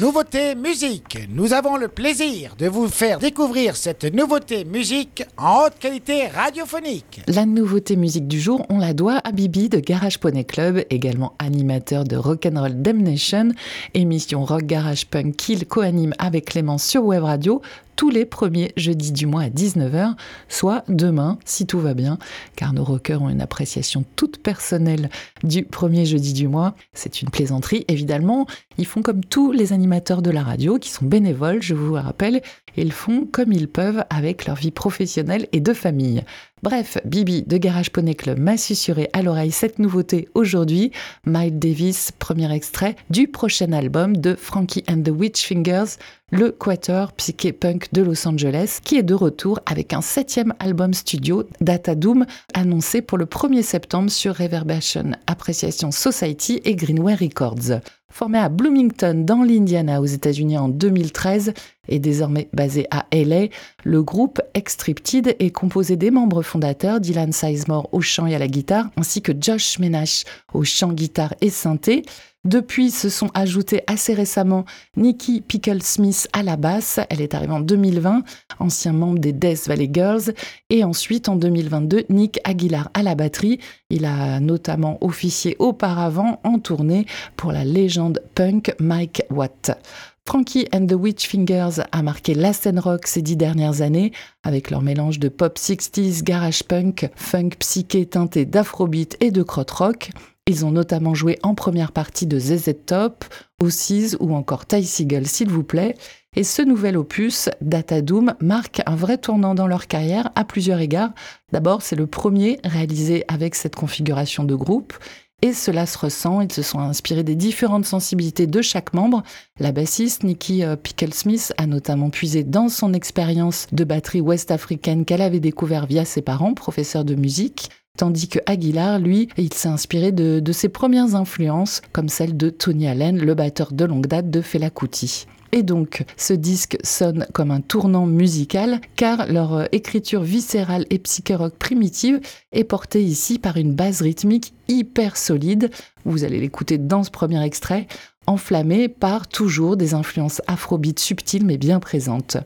Nouveauté musique. Nous avons le plaisir de vous faire découvrir cette nouveauté musique en haute qualité radiophonique. La nouveauté musique du jour, on la doit à Bibi de Garage Poney Club, également animateur de Rock'n'Roll Damnation, émission rock garage punk qu'il co-anime avec Clément sur Web Radio tous les premiers jeudis du mois à 19h, soit demain, si tout va bien, car nos rockers ont une appréciation toute personnelle du premier jeudi du mois. C'est une plaisanterie, évidemment. Ils font comme tous les animateurs de la radio, qui sont bénévoles, je vous rappelle, ils font comme ils peuvent avec leur vie professionnelle et de famille. Bref, Bibi de Garage Poney Club m'a susurré à l'oreille cette nouveauté aujourd'hui. Miles Davis, premier extrait du prochain album de Frankie and the Witch Fingers, le quator psyché punk de Los Angeles, qui est de retour avec un septième album studio, Data Doom, annoncé pour le 1er septembre sur Reverberation Appreciation Society et Greenway Records. Formé à Bloomington dans l'Indiana aux États-Unis en 2013 et désormais basé à LA, le groupe Extripted est composé des membres fondateurs Dylan Sizemore au chant et à la guitare ainsi que Josh Menash au chant, guitare et synthé. Depuis se sont ajoutés assez récemment Nikki Pickle Smith à la basse, elle est arrivée en 2020, ancien membre des Death Valley Girls, et ensuite en 2022 Nick Aguilar à la batterie. Il a notamment officié auparavant en tournée pour la légende punk Mike Watt. Frankie and the Witch Fingers a marqué la scène rock ces dix dernières années avec leur mélange de pop 60s, garage punk, funk psyché teinté d'afrobeat et de rock. Ils ont notamment joué en première partie de ZZ Top, Ossies ou encore Ty Seagull, s'il vous plaît. Et ce nouvel opus, Data Doom, marque un vrai tournant dans leur carrière à plusieurs égards. D'abord, c'est le premier réalisé avec cette configuration de groupe. Et cela se ressent, ils se sont inspirés des différentes sensibilités de chaque membre. La bassiste Nikki euh, Picklesmith a notamment puisé dans son expérience de batterie ouest-africaine qu'elle avait découvert via ses parents, professeurs de musique. Tandis que Aguilar, lui, il s'est inspiré de, ses premières influences, comme celle de Tony Allen, le batteur de longue date de Fela Kuti. Et donc, ce disque sonne comme un tournant musical, car leur euh, écriture viscérale et psyché-rock primitive est portée ici par une base rythmique hyper solide. Vous allez l'écouter dans ce premier extrait, enflammé par toujours des influences afrobeat subtiles mais bien présentes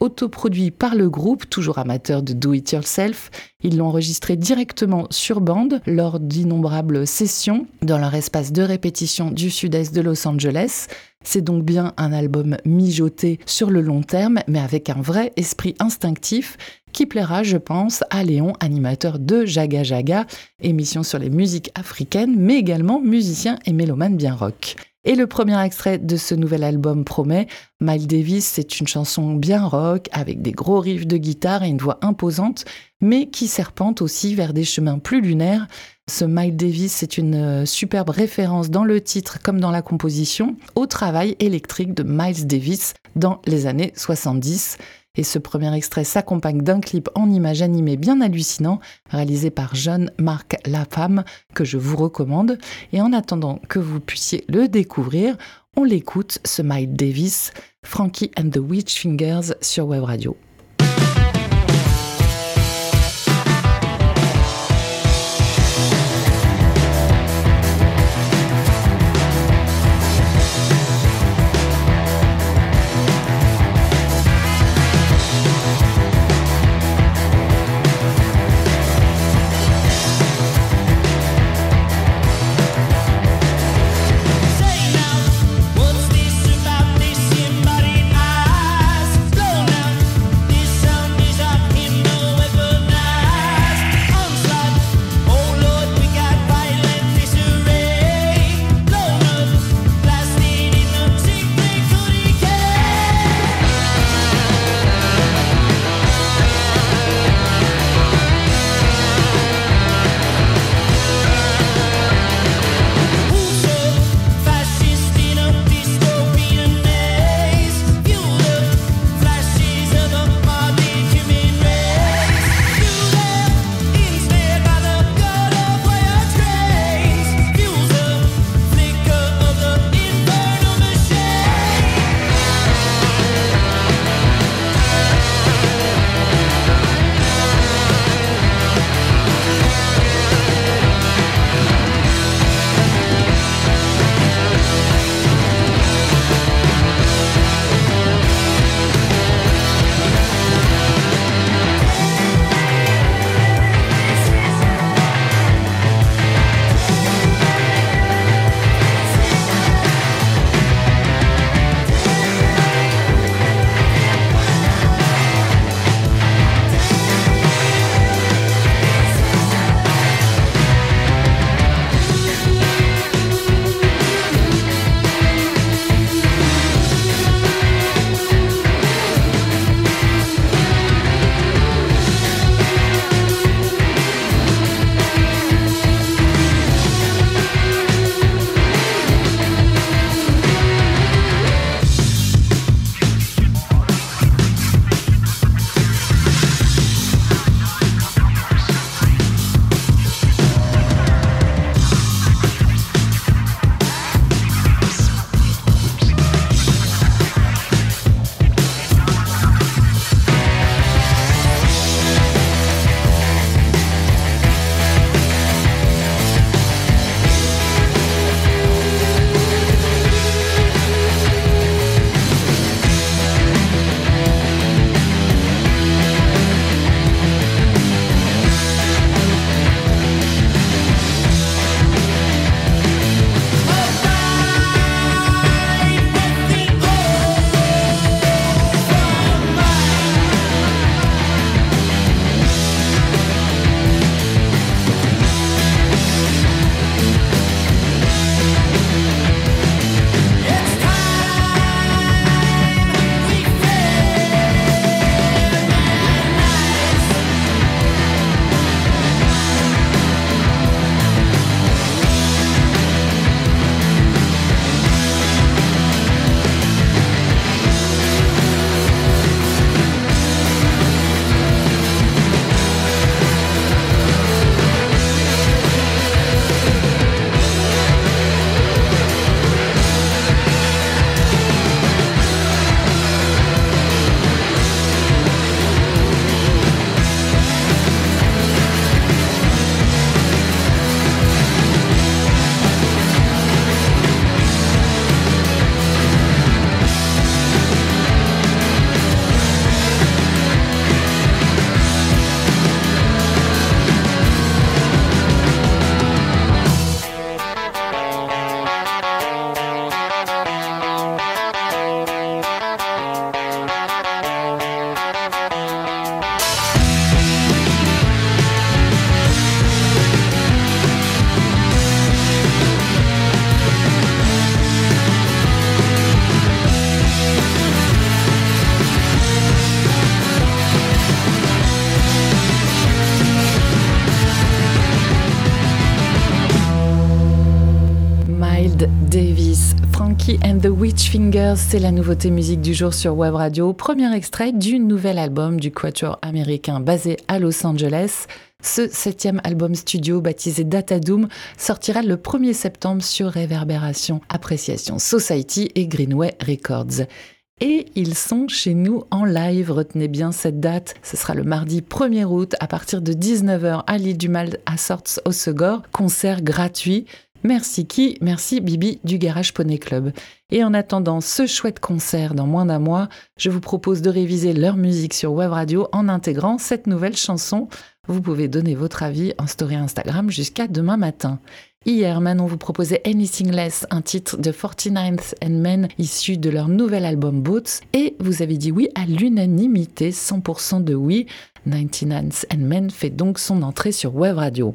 autoproduit par le groupe, toujours amateur de Do It Yourself. Ils l'ont enregistré directement sur bande lors d'innombrables sessions dans leur espace de répétition du sud-est de Los Angeles. C'est donc bien un album mijoté sur le long terme, mais avec un vrai esprit instinctif qui plaira, je pense, à Léon, animateur de Jaga Jaga, émission sur les musiques africaines, mais également musicien et mélomane bien rock. Et le premier extrait de ce nouvel album promet, Miles Davis, c'est une chanson bien rock, avec des gros riffs de guitare et une voix imposante, mais qui serpente aussi vers des chemins plus lunaires. Ce Miles Davis, c'est une euh, superbe référence dans le titre comme dans la composition au travail électrique de Miles Davis dans les années 70. Et ce premier extrait s'accompagne d'un clip en images animées bien hallucinant, réalisé par John Marc Lafemme, que je vous recommande. Et en attendant que vous puissiez le découvrir, on l'écoute, ce Miles Davis, Frankie and the Witch Fingers sur Web Radio. And the Witch Fingers, c'est la nouveauté musique du jour sur Web Radio. Premier extrait du nouvel album du quatuor américain basé à Los Angeles. Ce septième album studio baptisé Data Doom sortira le 1er septembre sur Réverbération, Appréciation Society et Greenway Records. Et ils sont chez nous en live. Retenez bien cette date. Ce sera le mardi 1er août à partir de 19h à l'île du Mal à Sorts au Segor. Concert gratuit. Merci qui Merci Bibi du Garage Poney Club. Et en attendant ce chouette concert dans moins d'un mois, je vous propose de réviser leur musique sur Web Radio en intégrant cette nouvelle chanson. Vous pouvez donner votre avis en story Instagram jusqu'à demain matin. Hier, Manon vous proposait Anything Less, un titre de 49th and Men issu de leur nouvel album Boots, et vous avez dit oui à l'unanimité, 100% de oui. 99th and Men fait donc son entrée sur Web Radio.